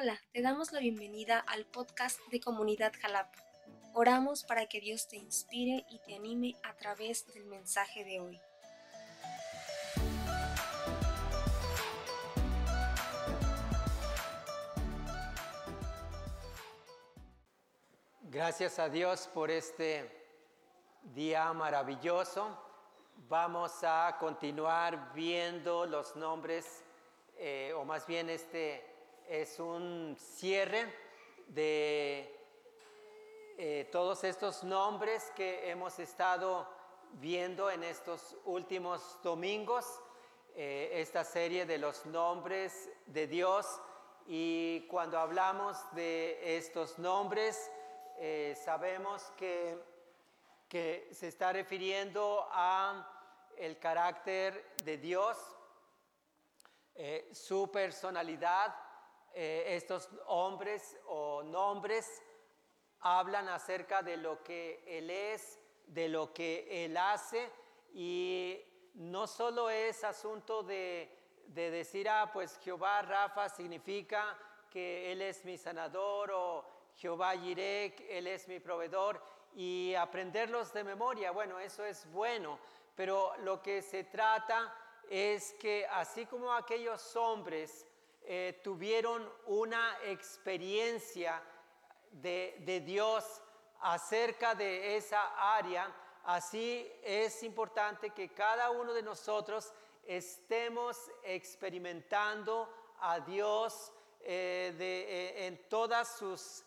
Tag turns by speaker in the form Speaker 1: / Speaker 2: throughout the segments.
Speaker 1: Hola, te damos la bienvenida al podcast de Comunidad Jalapa. Oramos para que Dios te inspire y te anime a través del mensaje de hoy.
Speaker 2: Gracias a Dios por este día maravilloso. Vamos a continuar viendo los nombres, eh, o más bien este es un cierre de eh, todos estos nombres que hemos estado viendo en estos últimos domingos, eh, esta serie de los nombres de Dios. Y cuando hablamos de estos nombres, sabemos que que se está refiriendo a el carácter de Dios, eh, su personalidad. Eh, estos hombres o nombres hablan acerca de lo que Él es, de lo que Él hace y no solo es asunto de, de decir, ah, pues Jehová Rafa significa que Él es mi sanador o Jehová Yirek, Él es mi proveedor y aprenderlos de memoria. Bueno, eso es bueno, pero lo que se trata es que así como aquellos hombres eh, tuvieron una experiencia de, Dios acerca de esa área, así es importante que cada uno de nosotros estemos experimentando a Dios eh, eh, en todas sus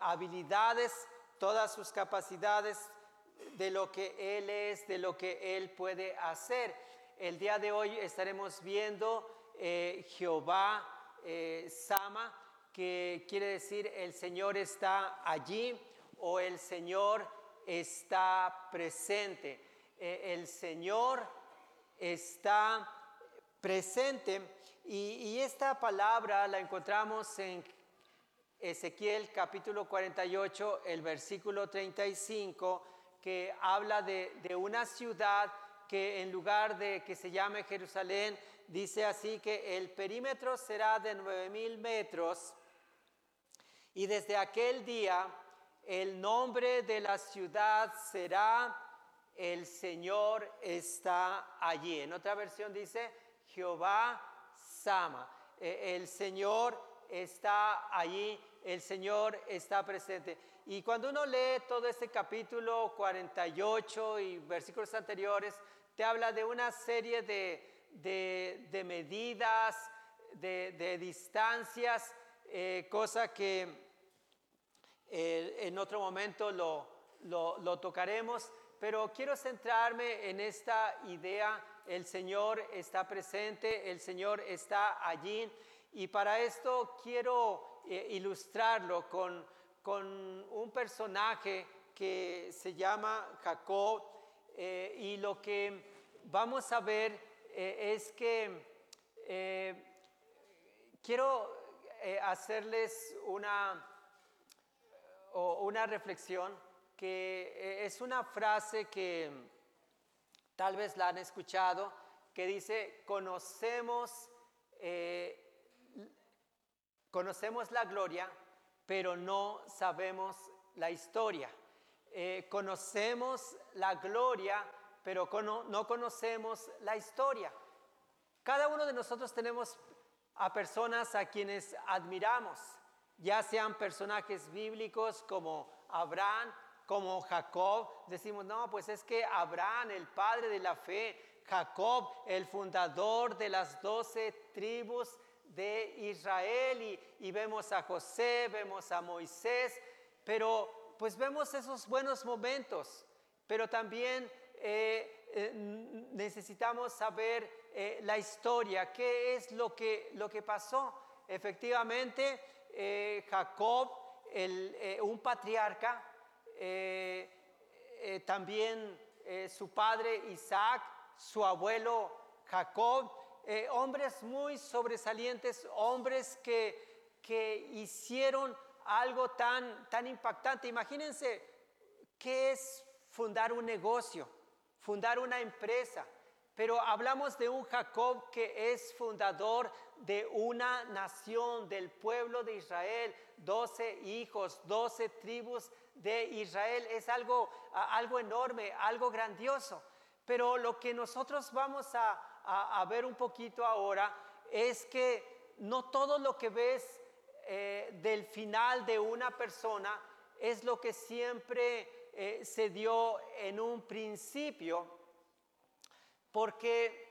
Speaker 2: habilidades todas sus capacidades de lo que Él es, de lo que Él puede hacer. El día de hoy estaremos viendo eh, Jehová eh, Sama, que quiere decir el Señor está allí o el Señor está presente. Eh, el Señor está presente y, y esta palabra la encontramos en Ezequiel capítulo 48, el versículo 35, que habla de, una ciudad que en lugar de que se llame Jerusalén, dice así que el perímetro será de nueve mil metros y desde aquel día el nombre de la ciudad será el Señor está allí. En otra versión dice Jehová Sama. E, el Señor está allí, el Señor está presente. Y cuando uno lee todo este capítulo 48 y versículos anteriores, te habla de una serie de, medidas, de, distancias, eh, cosa que eh, en otro momento lo, lo tocaremos. Pero quiero centrarme en esta idea, el Señor está presente, el Señor está allí y para esto quiero eh, ilustrarlo con, un personaje que se llama Jacob y lo que vamos a ver eh, es que quiero hacerles una, una reflexión que es una frase que tal vez la han escuchado, que dice, conocemos Conocemos la gloria, pero no sabemos la historia. Eh, conocemos la gloria, pero no conocemos la historia. Cada uno de nosotros tenemos a personas a quienes admiramos, ya sean personajes bíblicos como Abraham, como Jacob. Decimos, no, pues es que Abraham, el padre de la fe, Jacob, el fundador de las doce tribus de Israel y, vemos a José, vemos a Moisés, pero pues vemos esos buenos momentos, pero también eh, eh, necesitamos saber eh, la historia, qué es lo que, lo que pasó. Efectivamente, Jacob, un patriarca, también su padre Isaac, su abuelo Jacob, hombres muy sobresalientes, hombres que, que hicieron algo tan, tan impactante. Imagínense qué es fundar un negocio, fundar una empresa, pero hablamos de un Jacob que es fundador de una nación, del pueblo de Israel, doce hijos, doce tribus de Israel. Es algo, algo enorme, algo grandioso. Pero lo que nosotros vamos a, ver un poquito ahora es que no todo lo que ves eh, del final de una persona es lo que siempre eh, se dio en un principio porque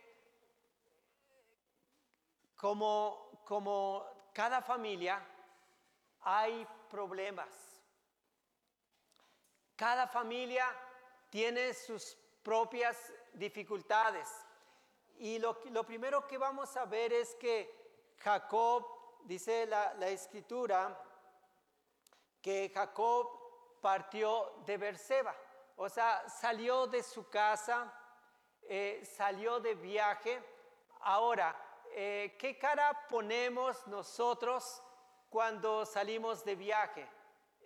Speaker 2: como, como cada familia hay problemas. Cada familia tiene sus propias dificultades. Y lo, primero que vamos a ver es que Jacob, dice la, escritura, que Jacob partió de Berseba, o sea, salió de su casa, eh, salió de viaje. Ahora, eh, ¿qué cara ponemos nosotros cuando salimos de viaje?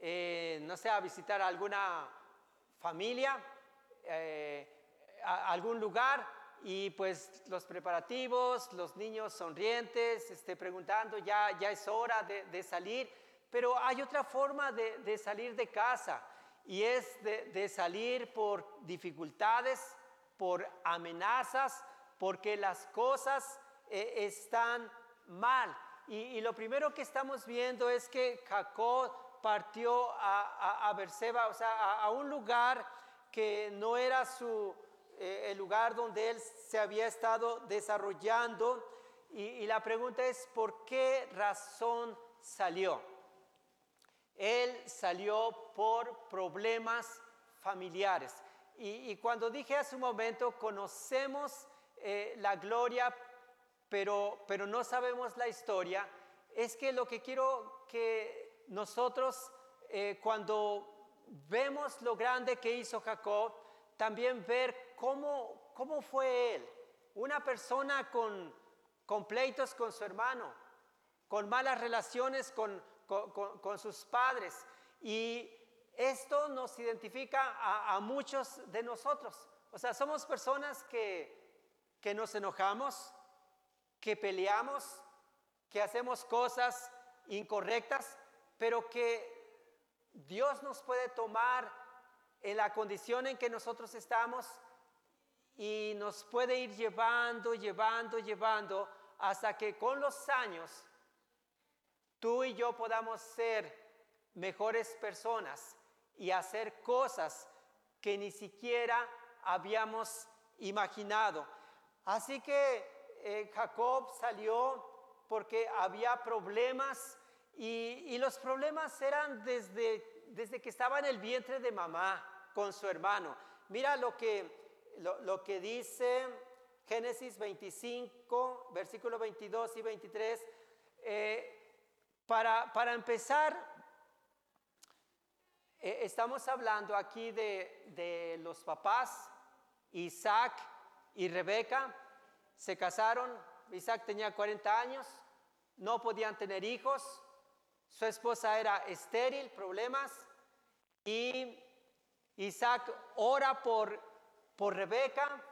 Speaker 2: Eh, no sé, a visitar alguna familia, a algún lugar y pues los preparativos, los niños sonrientes, este, preguntando, ya, ya es hora de, salir, pero hay otra forma de, salir de casa y es de salir por dificultades, por amenazas, porque las cosas eh, están mal. Y, lo primero que estamos viendo es que Jacob partió a, a, Berseba, o sea, a, un lugar que no era su, eh, el lugar donde él se había estado desarrollando. Y la pregunta es, ¿por qué razón salió? Él salió por problemas familiares. Y, cuando dije hace un momento, conocemos eh, la gloria, pero, pero no sabemos la historia, es que lo que quiero que nosotros, eh, cuando vemos lo grande que hizo Jacob, también ver cómo, cómo fue él, una persona con, con pleitos con su hermano, con malas relaciones con, con, sus padres. Y esto nos identifica a, muchos de nosotros. O sea, somos personas que, que nos enojamos, que peleamos, que hacemos cosas incorrectas, pero que Dios nos puede tomar en la condición en que nosotros estamos y nos puede ir llevando, llevando, llevando, hasta que con los años tú y yo podamos ser mejores personas y hacer cosas que ni siquiera habíamos imaginado. Así que eh, Jacob salió porque había problemas y, los problemas eran desde, desde que estaba en el vientre de mamá con su hermano. Mira lo que, lo, que dice Génesis 25, versículo 22 y 23. Eh, para, para empezar, eh, estamos hablando aquí de, los papás, Isaac y Rebeca, se casaron, Isaac tenía 40 años, no podían tener hijos, su esposa era estéril, problemas, y Isaac ora por, por Rebeca,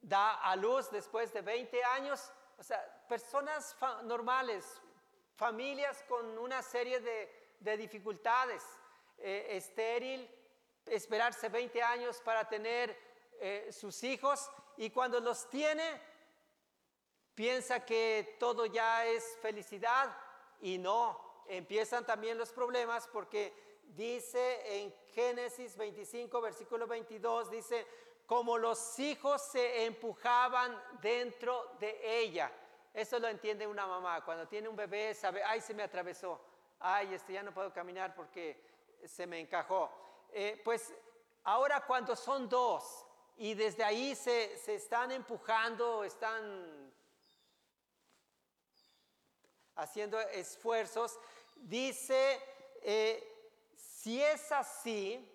Speaker 2: da a luz después de 20 años, o sea, personas normales, familias con una serie de, de dificultades, eh, estéril, esperarse 20 años para tener eh, sus hijos y cuando los tiene piensa que todo ya es felicidad y no, empiezan también los problemas porque dice en Génesis 25, versículo 22, dice, como los hijos se empujaban dentro de ella. Eso lo entiende una mamá. Cuando tiene un bebé, sabe, ay, se me atravesó ay, este ya no puedo caminar porque se me encajó. Eh, pues ahora cuando son dos y desde ahí se, están empujando, están haciendo esfuerzos, dice, eh, si es así,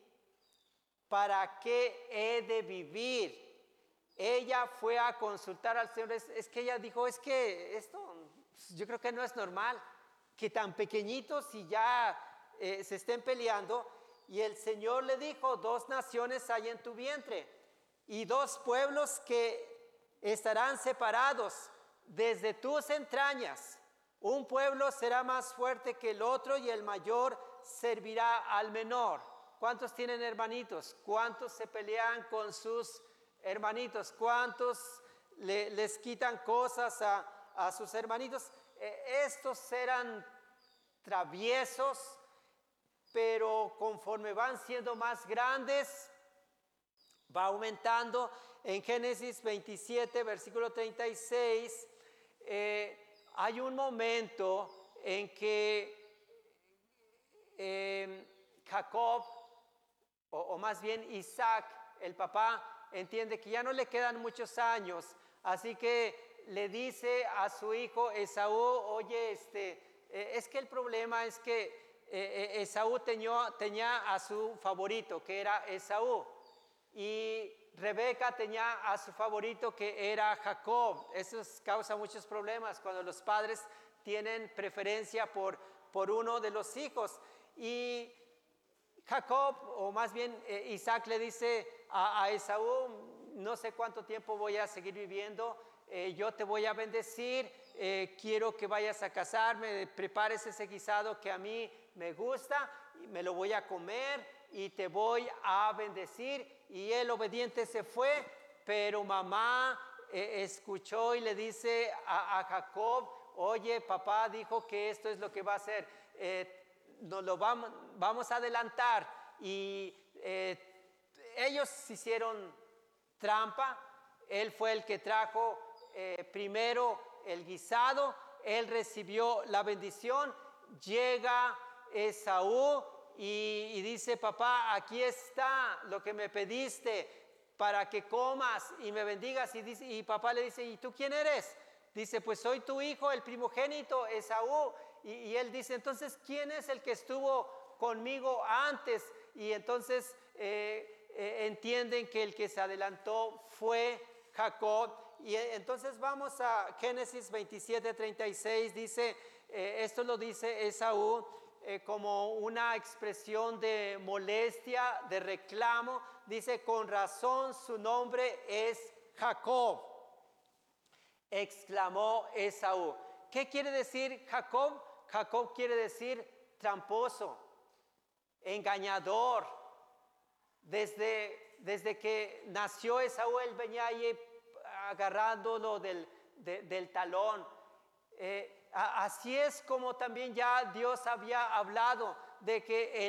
Speaker 2: ¿para qué he de vivir? Ella fue a consultar al Señor, es que ella dijo, es que esto yo creo que no es normal que tan pequeñitos y ya eh, se estén peleando. Y el Señor le dijo, dos naciones hay en tu vientre. y dos pueblos que estarán separados desde tus entrañas. Un pueblo será más fuerte que el otro y el mayor servirá al menor. ¿Cuántos tienen hermanitos? ¿Cuántos se pelean con sus hermanitos? ¿Cuántos les quitan cosas a, sus hermanitos? Eh, estos eran traviesos, pero conforme van siendo más grandes, va aumentando. En Génesis 27, versículo 36, eh, hay un momento en que eh, Jacob, o, más bien Isaac, el papá, entiende que ya no le quedan muchos años, así que le dice a su hijo Esaú, oye, este, eh, es que el problema es que Esaú tenía, a su favorito, que era Esaú y Rebeca tenía a su favorito que era Jacob. Eso causa muchos problemas cuando los padres tienen preferencia por, por uno de los hijos. Y Jacob, o más bien eh, Isaac le dice a, Esaú, no sé cuánto tiempo voy a seguir viviendo, eh, yo te voy a bendecir, eh, quiero que vayas a casarme, prepares ese guisado que a mí me gusta, me lo voy a comer y te voy a bendecir y el obediente se fue, pero mamá eh, escuchó y le dice a, Jacob, oye, papá dijo que esto es lo que va a hacer, nos lo vamos, vamos a adelantar. Y ellos hicieron trampa, él fue el que trajo primero el guisado, él recibió la bendición, llega Esaú y, dice, papá, aquí está lo que me pediste para que comas y me bendigas. Y, dice, y papá le dice, ¿y tú quién eres? Dice, pues soy tu hijo, el primogénito, Esaú. Y, él dice, entonces, ¿quién es el que estuvo conmigo antes? Y entonces eh, eh, entienden que el que se adelantó fue Jacob. Y eh, entonces vamos a Génesis 27, 36, dice, esto lo dice Esaú, eh, como una expresión de molestia, de reclamo. Dice, con razón su nombre es Jacob. Exclamó Esaú. ¿Qué quiere decir Jacob? Jacob quiere decir tramposo, engañador. Desde, desde que nació Esaú, él venía ahí agarrándolo del, del talón. Eh, Así es como también ya Dios había hablado de que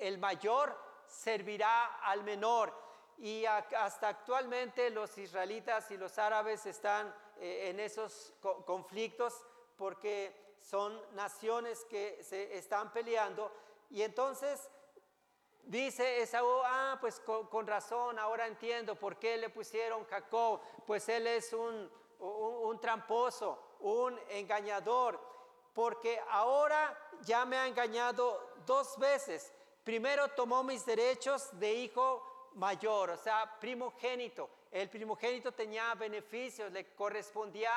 Speaker 2: el, mayor servirá al menor. Y hasta actualmente los israelitas y los árabes están eh, en esos conflictos porque son naciones que se están peleando. Y entonces dice Esaú, ah, pues con, razón, ahora entiendo por qué le pusieron Jacob, pues él es un, un tramposo un engañador, porque ahora ya me ha engañado dos veces. Primero tomó mis derechos de hijo mayor, o sea, primogénito. El primogénito tenía beneficios, le correspondía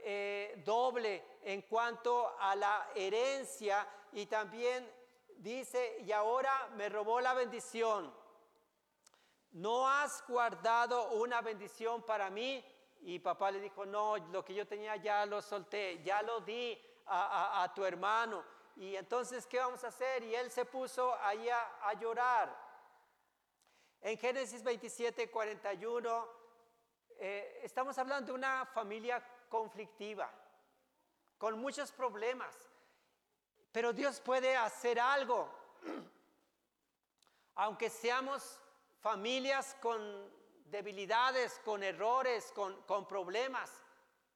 Speaker 2: eh, doble en cuanto a la herencia y también dice, y ahora me robó la bendición. No has guardado una bendición para mí y papá le dijo, no, lo que yo tenía ya lo solté, ya lo di a, tu hermano. Y entonces, ¿qué vamos a hacer? Y él se puso ahí a, llorar. En Génesis 27, 41, eh, estamos hablando de una familia conflictiva, con muchos problemas. Pero Dios puede hacer algo. Aunque seamos familias con debilidades, con errores, con, problemas.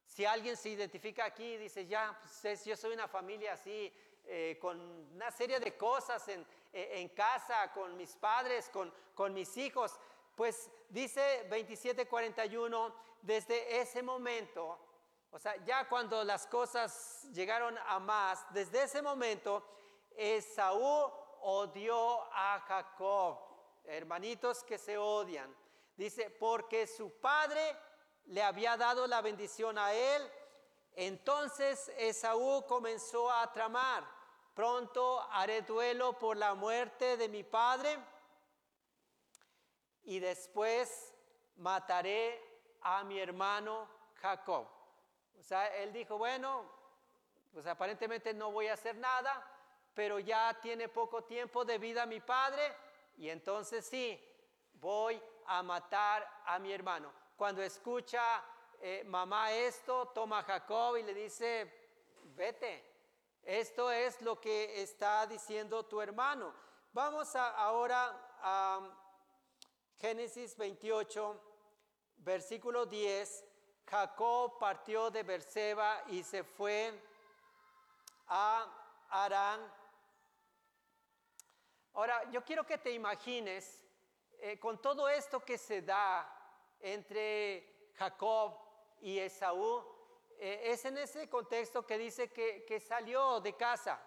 Speaker 2: Si alguien se identifica aquí y dice, ya, pues yo soy una familia así, eh, con una serie de cosas en, en casa, con mis padres, con mis hijos, pues dice 27:41, desde ese momento, o sea, ya cuando las cosas llegaron a más, desde ese momento, Esaú odió a Jacob, hermanitos que se odian. Dice, porque su padre le había dado la bendición a él. Entonces Esaú comenzó a tramar, pronto haré duelo por la muerte de mi padre. y después mataré a mi hermano Jacob. O sea, él dijo, bueno, pues aparentemente no voy a hacer nada, pero ya tiene poco tiempo de vida mi padre y entonces sí, voy a matar a mi hermano. Cuando escucha eh, mamá esto, toma a Jacob y le dice, vete, esto es lo que está diciendo tu hermano. Vamos ahora a Génesis 28, versículo 10. Jacob partió de Berseba y se fue a Arán. Ahora, yo quiero que te imagines eh, con todo esto que se da entre Jacob y Esaú, eh, es en ese contexto que dice que, que salió de casa.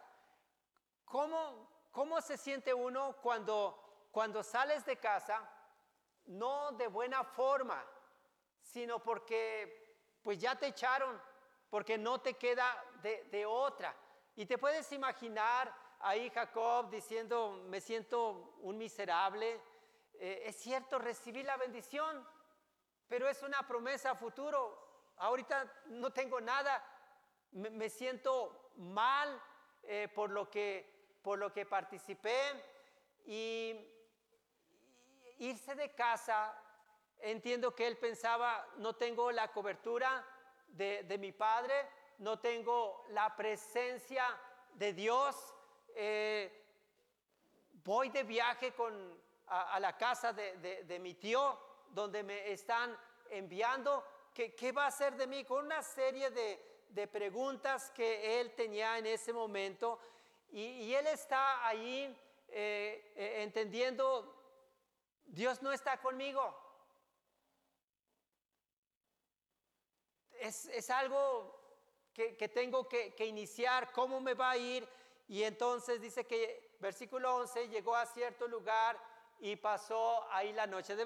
Speaker 2: ¿Cómo, ¿Cómo se siente uno cuando, cuando sales de casa? No de buena forma, sino porque pues ya te echaron, porque no te queda de, otra. Y te puedes imaginar ahí Jacob diciendo, me siento un miserable. Eh, es cierto, recibí la bendición, pero es una promesa a futuro. Ahorita no tengo nada, me, siento mal eh, por lo que por lo que participé y irse de casa, entiendo que él pensaba, no tengo la cobertura de, mi padre, no tengo la presencia de Dios, eh, voy de viaje con, a, la casa de, mi tío, donde me están enviando, ¿qué, ¿qué, va a hacer de mí? Con una serie de, de preguntas que él tenía en ese momento y, él está ahí eh, eh, entendiendo, Dios no está conmigo. Es, algo que, tengo que, iniciar, cómo me va a ir. Y entonces dice que versículo 11 llegó a cierto lugar y pasó ahí la noche.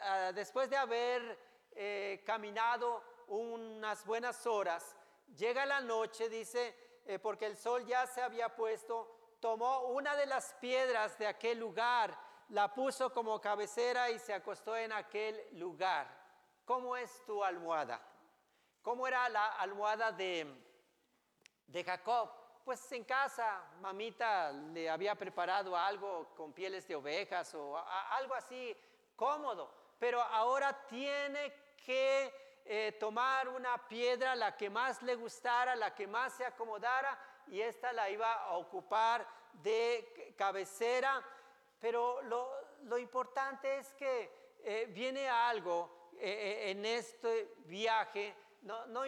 Speaker 2: Ah, después de haber eh, caminado unas buenas horas, llega la noche, dice, eh, porque el sol ya se había puesto, tomó una de las piedras de aquel lugar, la puso como cabecera y se acostó en aquel lugar. ¿Cómo es tu almohada? ¿Cómo era la almohada de, de Jacob? Pues en casa, mamita le había preparado algo con pieles de ovejas o algo así cómodo, pero ahora tiene que eh, tomar una piedra, la que más le gustara, la que más se acomodara, y esta la iba a ocupar de cabecera. Pero lo, importante es que eh, viene algo eh, en este viaje, no,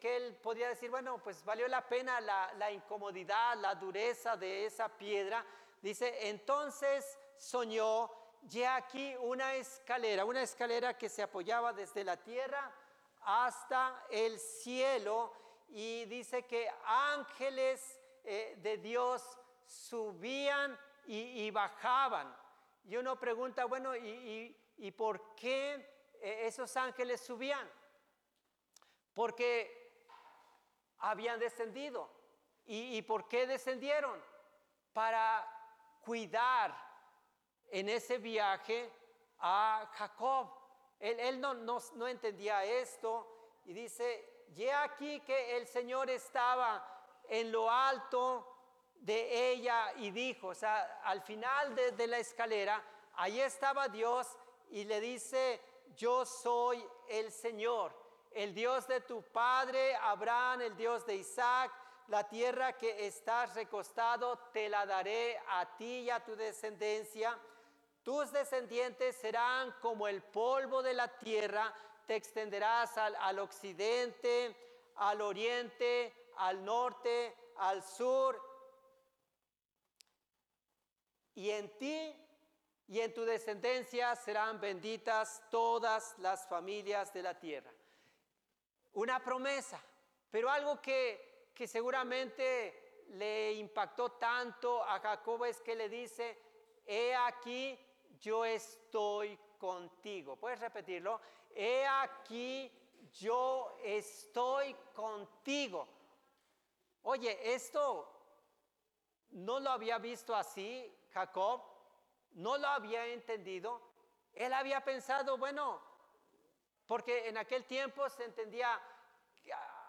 Speaker 2: que él podía decir, bueno, pues valió la pena la, la incomodidad, la dureza de esa piedra. Dice, entonces soñó, ya aquí una escalera, una escalera que se apoyaba desde la tierra hasta el cielo y dice que ángeles eh, de Dios subían y, bajaban. Y uno pregunta, bueno, ¿y, por qué eh, esos ángeles subían? Porque habían descendido. ¿Y, ¿Y por qué descendieron? Para cuidar en ese viaje a Jacob. Él, no, no, entendía esto y dice, ya aquí que el Señor estaba en lo alto de ella y dijo, o sea, al final de, de la escalera, ahí estaba Dios y le dice, yo soy el Señor, el Dios de tu padre Abraham, el Dios de Isaac, la tierra que estás recostado, te la daré a ti y a tu descendencia tus descendientes serán como el polvo de la tierra, te extenderás al, occidente, al oriente, al norte, al sur. Y en ti y en tu descendencia serán benditas todas las familias de la tierra. Una promesa, pero algo que, que seguramente le impactó tanto a Jacob es que le dice, he aquí yo estoy contigo. ¿Puedes repetirlo? He aquí, yo estoy contigo. Oye, esto no lo había visto así Jacob, no lo había entendido, Él había pensado, bueno, porque en aquel tiempo se entendía,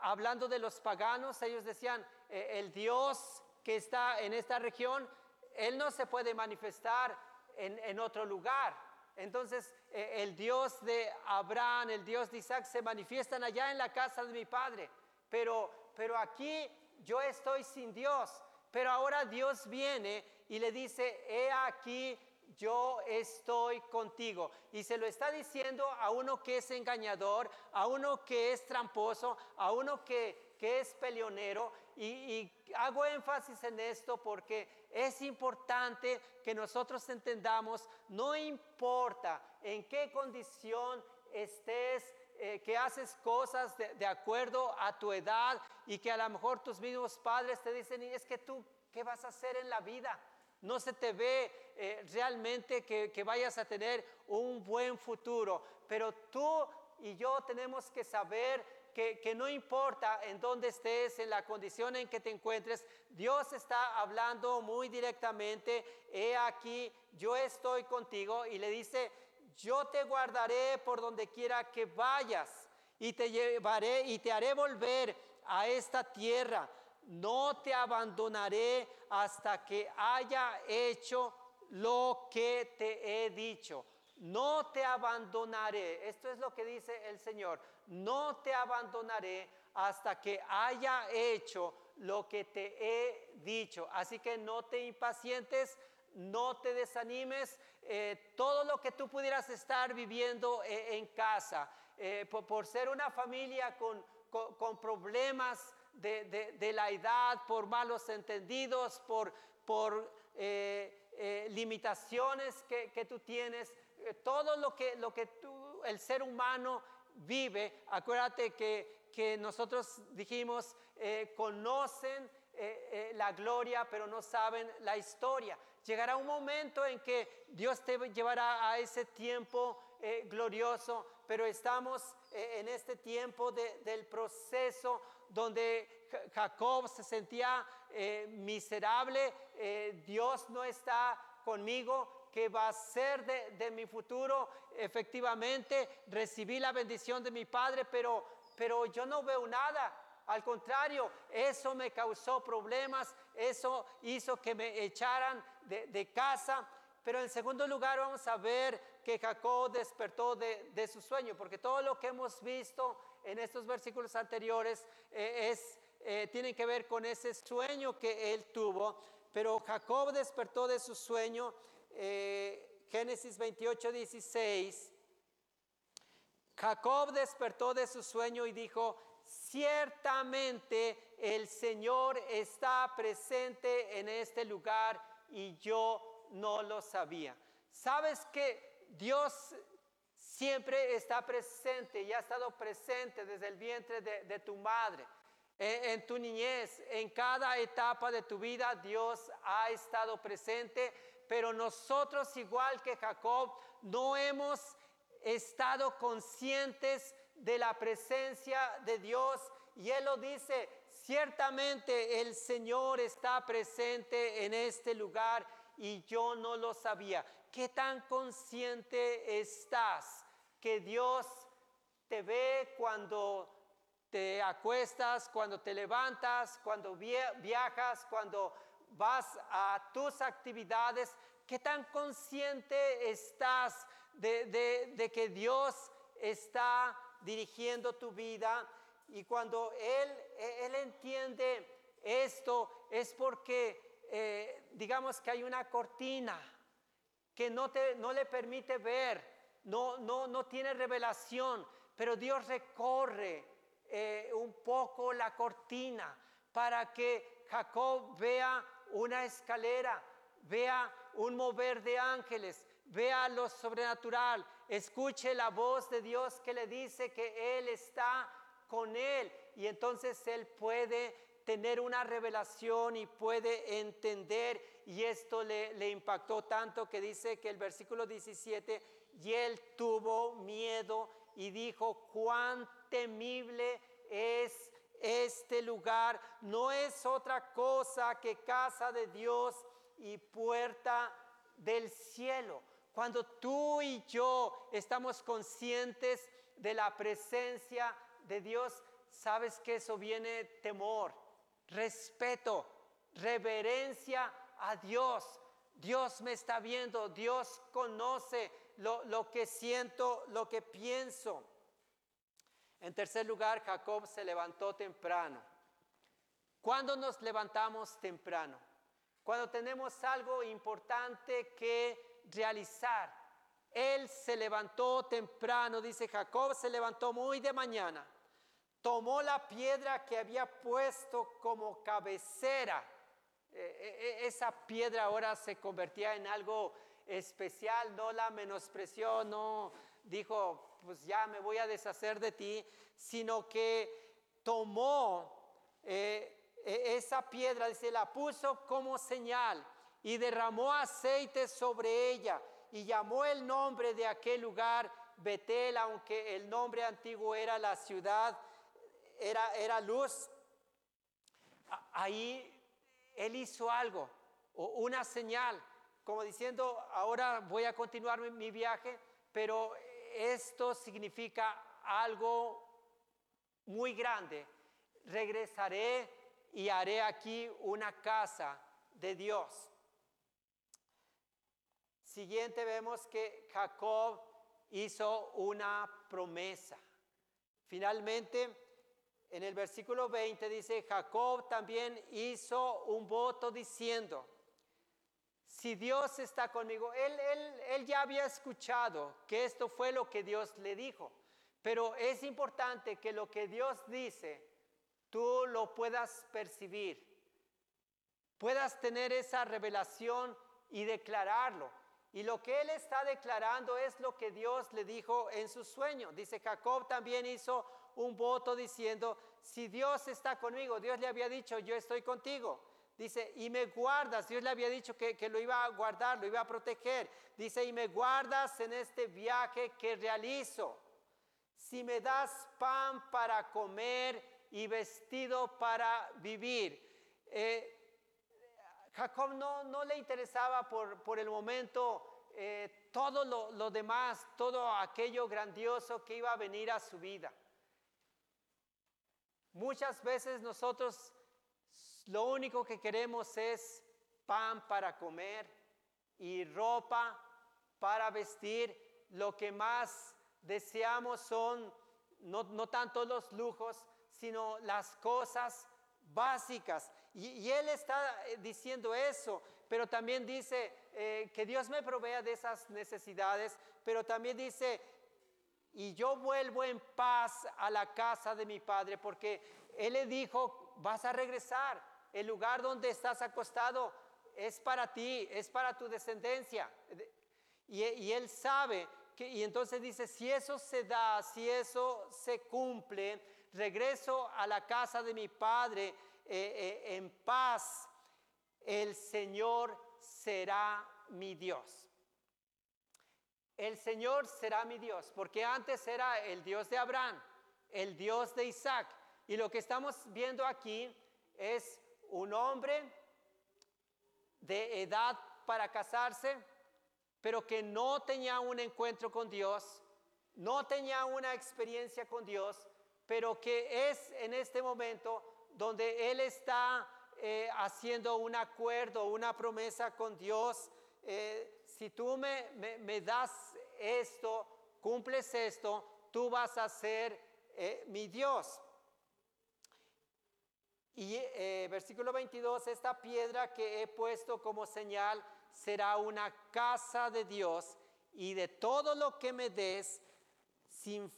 Speaker 2: hablando de los paganos, ellos decían, eh, el Dios que está en esta región, Él no se puede manifestar en, otro lugar. Entonces, eh, el Dios de Abraham, el Dios de Isaac, se manifiestan allá en la casa de mi padre. Pero, pero aquí yo estoy sin Dios. Pero ahora Dios viene y le dice, he aquí, yo estoy contigo. Y se lo está diciendo a uno que es engañador, a uno que es tramposo, a uno que, que es peleonero. Y, hago énfasis en esto porque es importante que nosotros entendamos, no importa en qué condición estés, eh, que haces cosas de, acuerdo a tu edad y que a lo mejor tus mismos padres te dicen, y es que tú, ¿qué vas a hacer en la vida? No se te ve eh, realmente que, vayas a tener un buen futuro, pero tú y yo tenemos que saber que, que, no importa en dónde estés, en la condición en que te encuentres, Dios está hablando muy directamente, he aquí, yo estoy contigo y le dice, yo te guardaré por donde quiera que vayas y te llevaré y te haré volver a esta tierra. No te abandonaré hasta que haya hecho lo que te he dicho. No te abandonaré. Esto es lo que dice el Señor. No te abandonaré hasta que haya hecho lo que te he dicho. Así que no te impacientes, no te desanimes, eh, todo lo que tú pudieras estar viviendo eh, en casa, eh, por, ser una familia con, con, problemas de, la edad, por malos entendidos, por, por limitaciones que, que, tú tienes, todo lo que, lo que tú, el ser humano vive, acuérdate que, que nosotros dijimos, conocen la gloria, pero no saben la historia. Llegará un momento en que Dios te llevará a ese tiempo eh, glorioso, pero estamos eh, en este tiempo del proceso donde Jacob se sentía eh, miserable, Dios no está conmigo, ¿qué va a ser de, de, mi futuro? Efectivamente, recibí la bendición de mi padre, pero, pero yo no veo nada. Al contrario, eso me causó problemas, eso hizo que me echaran de, casa. Pero en segundo lugar vamos a ver que Jacob despertó de, su sueño, porque todo lo que hemos visto en estos versículos anteriores eh, es, eh, tiene que ver con ese sueño que él tuvo. Pero Jacob despertó de su sueño, eh, Génesis 28, 16. Jacob despertó de su sueño y dijo, ciertamente el Señor está presente en este lugar y yo no lo sabía. ¿Sabes que Dios siempre está presente y ha estado presente desde el vientre de, tu madre? En, tu niñez, en cada etapa de tu vida, Dios ha estado presente, pero nosotros, igual que Jacob, no hemos estado conscientes de la presencia de Dios. Y Él lo dice, ciertamente el Señor está presente en este lugar y yo no lo sabía. ¿Qué tan consciente estás que Dios te ve cuando te acuestas, cuando te levantas, cuando viajas, cuando vas a tus actividades? ¿Qué tan consciente estás de, que Dios está dirigiendo tu vida? Y cuando Él, él entiende esto es porque, eh, digamos que hay una cortina que no, te, no le permite ver, no, no, no tiene revelación, pero Dios recorre eh, un poco la cortina para que Jacob vea una escalera, vea un mover de ángeles, vea lo sobrenatural, escuche la voz de Dios que le dice que Él está con Él. Y entonces Él puede tener una revelación y puede entender y esto le, impactó tanto que dice que el versículo 17, y Él tuvo miedo y dijo, cuán temible es este lugar, no es otra cosa que casa de Dios y puerta del cielo. cuando tú y yo estamos conscientes de la presencia de Dios, sabes que eso viene temor, respeto, reverencia a Dios. Dios me está viendo, Dios conoce lo, lo que siento, lo que pienso. En tercer lugar, Jacob se levantó temprano. ¿Cuándo nos levantamos temprano? Cuando tenemos algo importante que realizar. Él se levantó temprano, dice Jacob, se levantó muy de mañana. Tomó la piedra que había puesto como cabecera. E, e, e, esa piedra ahora se convertía en algo especial, no la menospreció, no dijo, pues ya me voy a deshacer de ti, sino que tomó eh, esa piedra, dice, la puso como señal y derramó aceite sobre ella y llamó el nombre de aquel lugar Betel, aunque el nombre antiguo era la ciudad, era, era luz. Ahí él hizo algo, o una señal, como diciendo, ahora voy a continuar mi viaje, pero esto significa algo muy grande. Regresaré y haré aquí una casa de Dios. Siguiente vemos que Jacob hizo una promesa. Finalmente, en el versículo 20 dice, Jacob también hizo un voto diciendo, si Dios está conmigo, él, él, ya había escuchado que esto fue lo que Dios le dijo, pero es importante que lo que Dios dice, tú lo puedas percibir, puedas tener esa revelación y declararlo. Y lo que él está declarando es lo que Dios le dijo en su sueño. Dice, Jacob también hizo un voto diciendo, si Dios está conmigo, Dios le había dicho, yo estoy contigo. Dice, y me guardas, Dios le había dicho que, lo iba a guardar, lo iba a proteger. Dice, y me guardas en este viaje que realizo. Si me das pan para comer y vestido para vivir. Eh, Jacob no, no, le interesaba por, por el momento eh, todo lo, lo demás, todo aquello grandioso que iba a venir a su vida. Muchas veces nosotros lo único que queremos es pan para comer y ropa para vestir. Lo que más deseamos son no, tanto los lujos, sino las cosas básicas. Y, Él está eh, diciendo eso, pero también dice eh, que Dios me provea de esas necesidades, pero también dice, y yo vuelvo en paz a la casa de mi Padre, porque Él le dijo, vas a regresar, el lugar donde estás acostado es para ti, es para tu descendencia. Y, él sabe que, y entonces dice, si eso se da, si eso se cumple, regreso a la casa de mi padre eh, eh, en paz, el Señor será mi Dios. El Señor será mi Dios, porque antes era el Dios de Abraham, el Dios de Isaac. Y lo que estamos viendo aquí es un hombre de edad para casarse, pero que no tenía un encuentro con Dios, no tenía una experiencia con Dios, pero que es en este momento donde él está eh, haciendo un acuerdo, una promesa con Dios. Eh, si tú me, me, das esto, cumples esto, tú vas a ser eh, mi Dios. Y eh, versículo 22, esta piedra que he puesto como señal será una casa de Dios y de todo lo que me des, sin,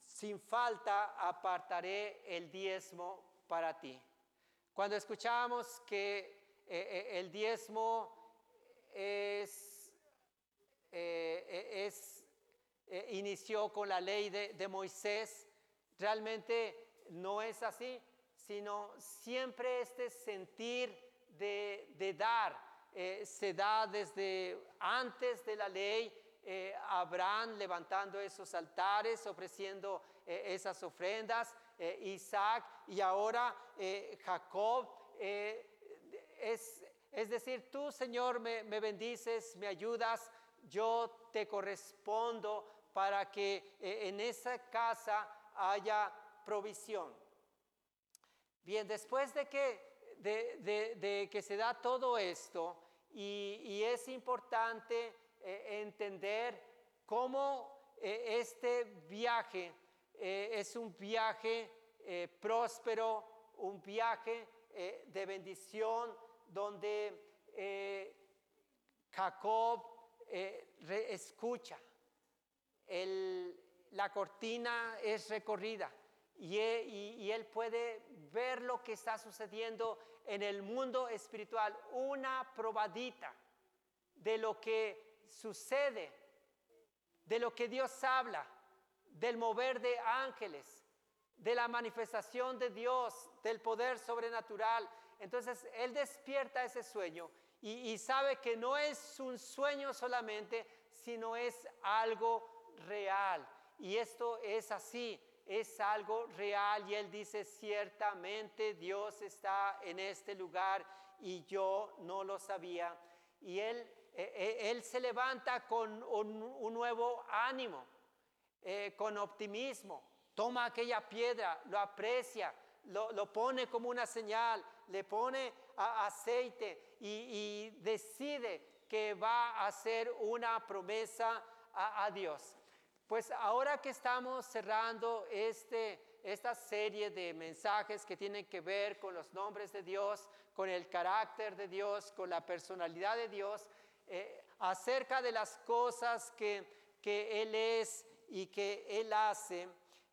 Speaker 2: sin falta apartaré el diezmo para ti. Cuando escuchamos que eh, el diezmo es, es inició con la ley de, de Moisés, realmente no es así sino siempre este sentir de, dar. Eh, se da desde antes de la ley, eh, Abraham levantando esos altares, ofreciendo eh, esas ofrendas, Isaac y ahora Jacob. es, es, decir, tú Señor me, me bendices, me ayudas, yo te correspondo para que eh, en esa casa haya provisión. Bien, después de que, de, que se da todo esto, y, es importante eh, entender cómo eh, este viaje es un viaje próspero, un viaje de bendición, donde Jacob escucha, la cortina es recorrida e, y, él puede ver lo que está sucediendo en el mundo espiritual, una probadita de lo que sucede, de lo que Dios habla, del mover de ángeles, de la manifestación de Dios, del poder sobrenatural. Entonces Él despierta ese sueño y, sabe que no es un sueño solamente, sino es algo real. Y esto es así, es algo real. Y él dice, ciertamente Dios está en este lugar y yo no lo sabía. Y él, eh, eh, él se levanta con un, nuevo ánimo, eh, con optimismo. Toma aquella piedra, lo aprecia, lo, pone como una señal, le pone aceite y, decide que va a hacer una promesa a, Dios. Pues ahora que estamos cerrando este, esta serie de mensajes que tienen que ver con los nombres de Dios, con el carácter de Dios, con la personalidad de Dios, eh, acerca de las cosas que, que, Él es y que Él hace,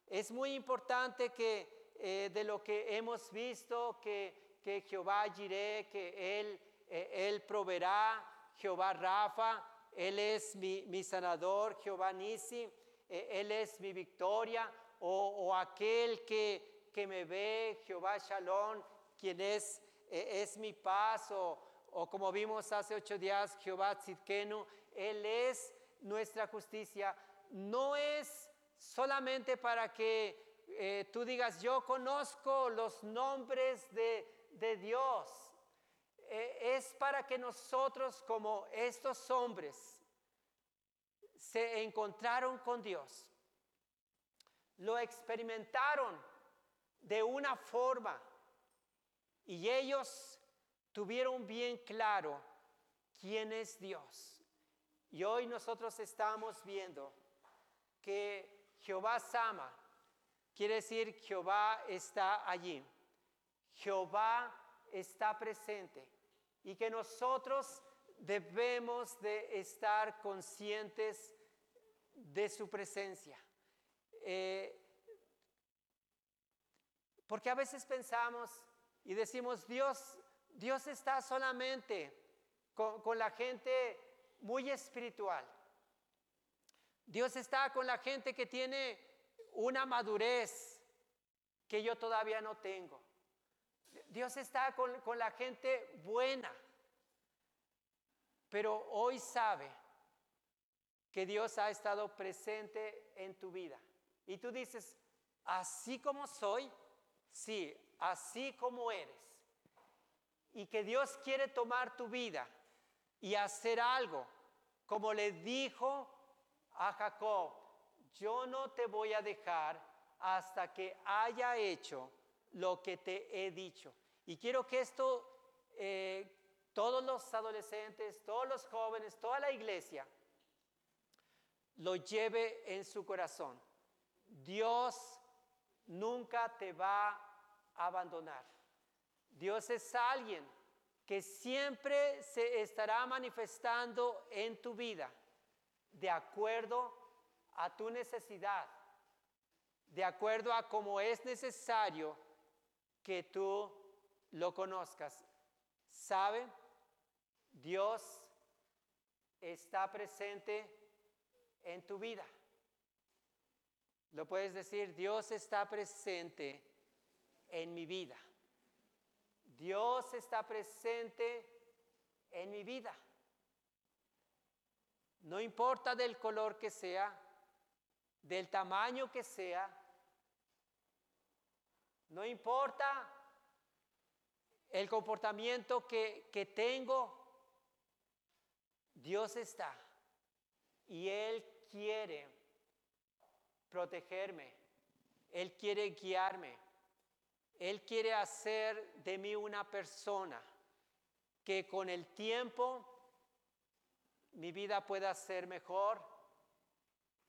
Speaker 2: es muy importante que eh, de lo que hemos visto, que que Jehová Jireh, que Él, eh, él proveerá, Jehová Rafa, Él es mi, sanador, Jehová Nisi, eh, Él es mi victoria, o, aquel que, que, me ve, Jehová Shalom, quien es, es mi paz, o, o, como vimos hace ocho días, Jehová Tzidkenu, Él es nuestra justicia. No es solamente para que tú digas, yo conozco los nombres de, de Dios eh, es para que nosotros como estos hombres se encontraron con Dios, lo experimentaron de una forma y ellos tuvieron bien claro quién es Dios. Y hoy nosotros estamos viendo que Jehová Sama quiere decir Jehová está allí. Jehová está presente y que nosotros debemos de estar conscientes de su presencia. Eh, porque a veces pensamos y decimos, Dios, Dios está solamente con, con la gente muy espiritual. Dios está con la gente que tiene una madurez que yo todavía no tengo. Dios está con, la gente buena, pero hoy sabe que Dios ha estado presente en tu vida. Y tú dices, así como soy, sí, así como eres. Y que Dios quiere tomar tu vida y hacer algo, como le dijo a Jacob, yo no te voy a dejar hasta que haya hecho lo que te he dicho. Y quiero que esto, eh, todos los adolescentes, todos los jóvenes, toda la iglesia, lo lleve en su corazón. Dios nunca te va a abandonar. Dios es alguien que siempre se estará manifestando en tu vida de acuerdo a tu necesidad, de acuerdo a cómo es necesario que tú lo conozcas. ¿Sabe? Dios está presente en tu vida. Lo puedes decir, Dios está presente en mi vida. Dios está presente en mi vida. No importa del color que sea, del tamaño que sea, no importa el comportamiento que, tengo, Dios está y Él quiere protegerme, Él quiere guiarme, Él quiere hacer de mí una persona que con el tiempo mi vida pueda ser mejor,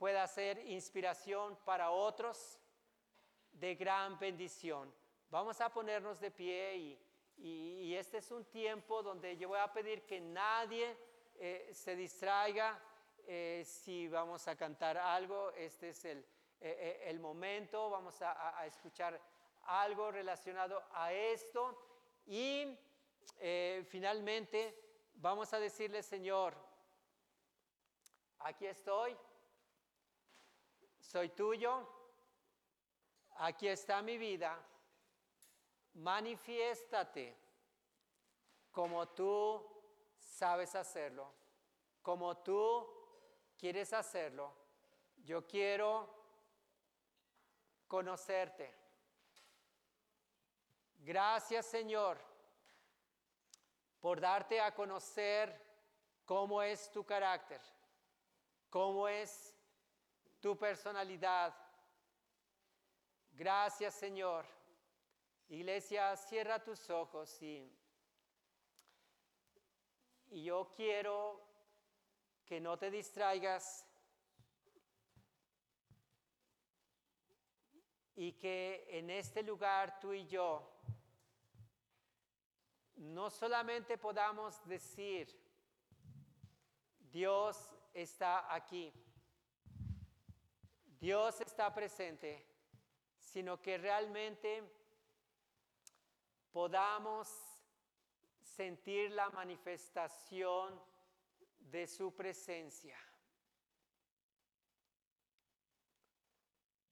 Speaker 2: pueda ser inspiración para otros de gran bendición. Vamos a ponernos de pie y, este es un tiempo donde yo voy a pedir que nadie eh, se distraiga eh, si vamos a cantar algo. Este es el, eh, el momento, vamos a, escuchar algo relacionado a esto y finalmente vamos a decirle, Señor, aquí estoy, soy tuyo, aquí está mi vida, manifiéstate como tú sabes hacerlo, como tú quieres hacerlo. Yo quiero conocerte. Gracias Señor por darte a conocer cómo es tu carácter cómo es tu personalidad. Gracias Señor. Iglesia, cierra tus ojos y, y yo quiero que no te distraigas y que en este lugar tú y yo no solamente podamos decir, Dios está aquí. Dios está presente, sino que realmente podamos sentir la manifestación de su presencia.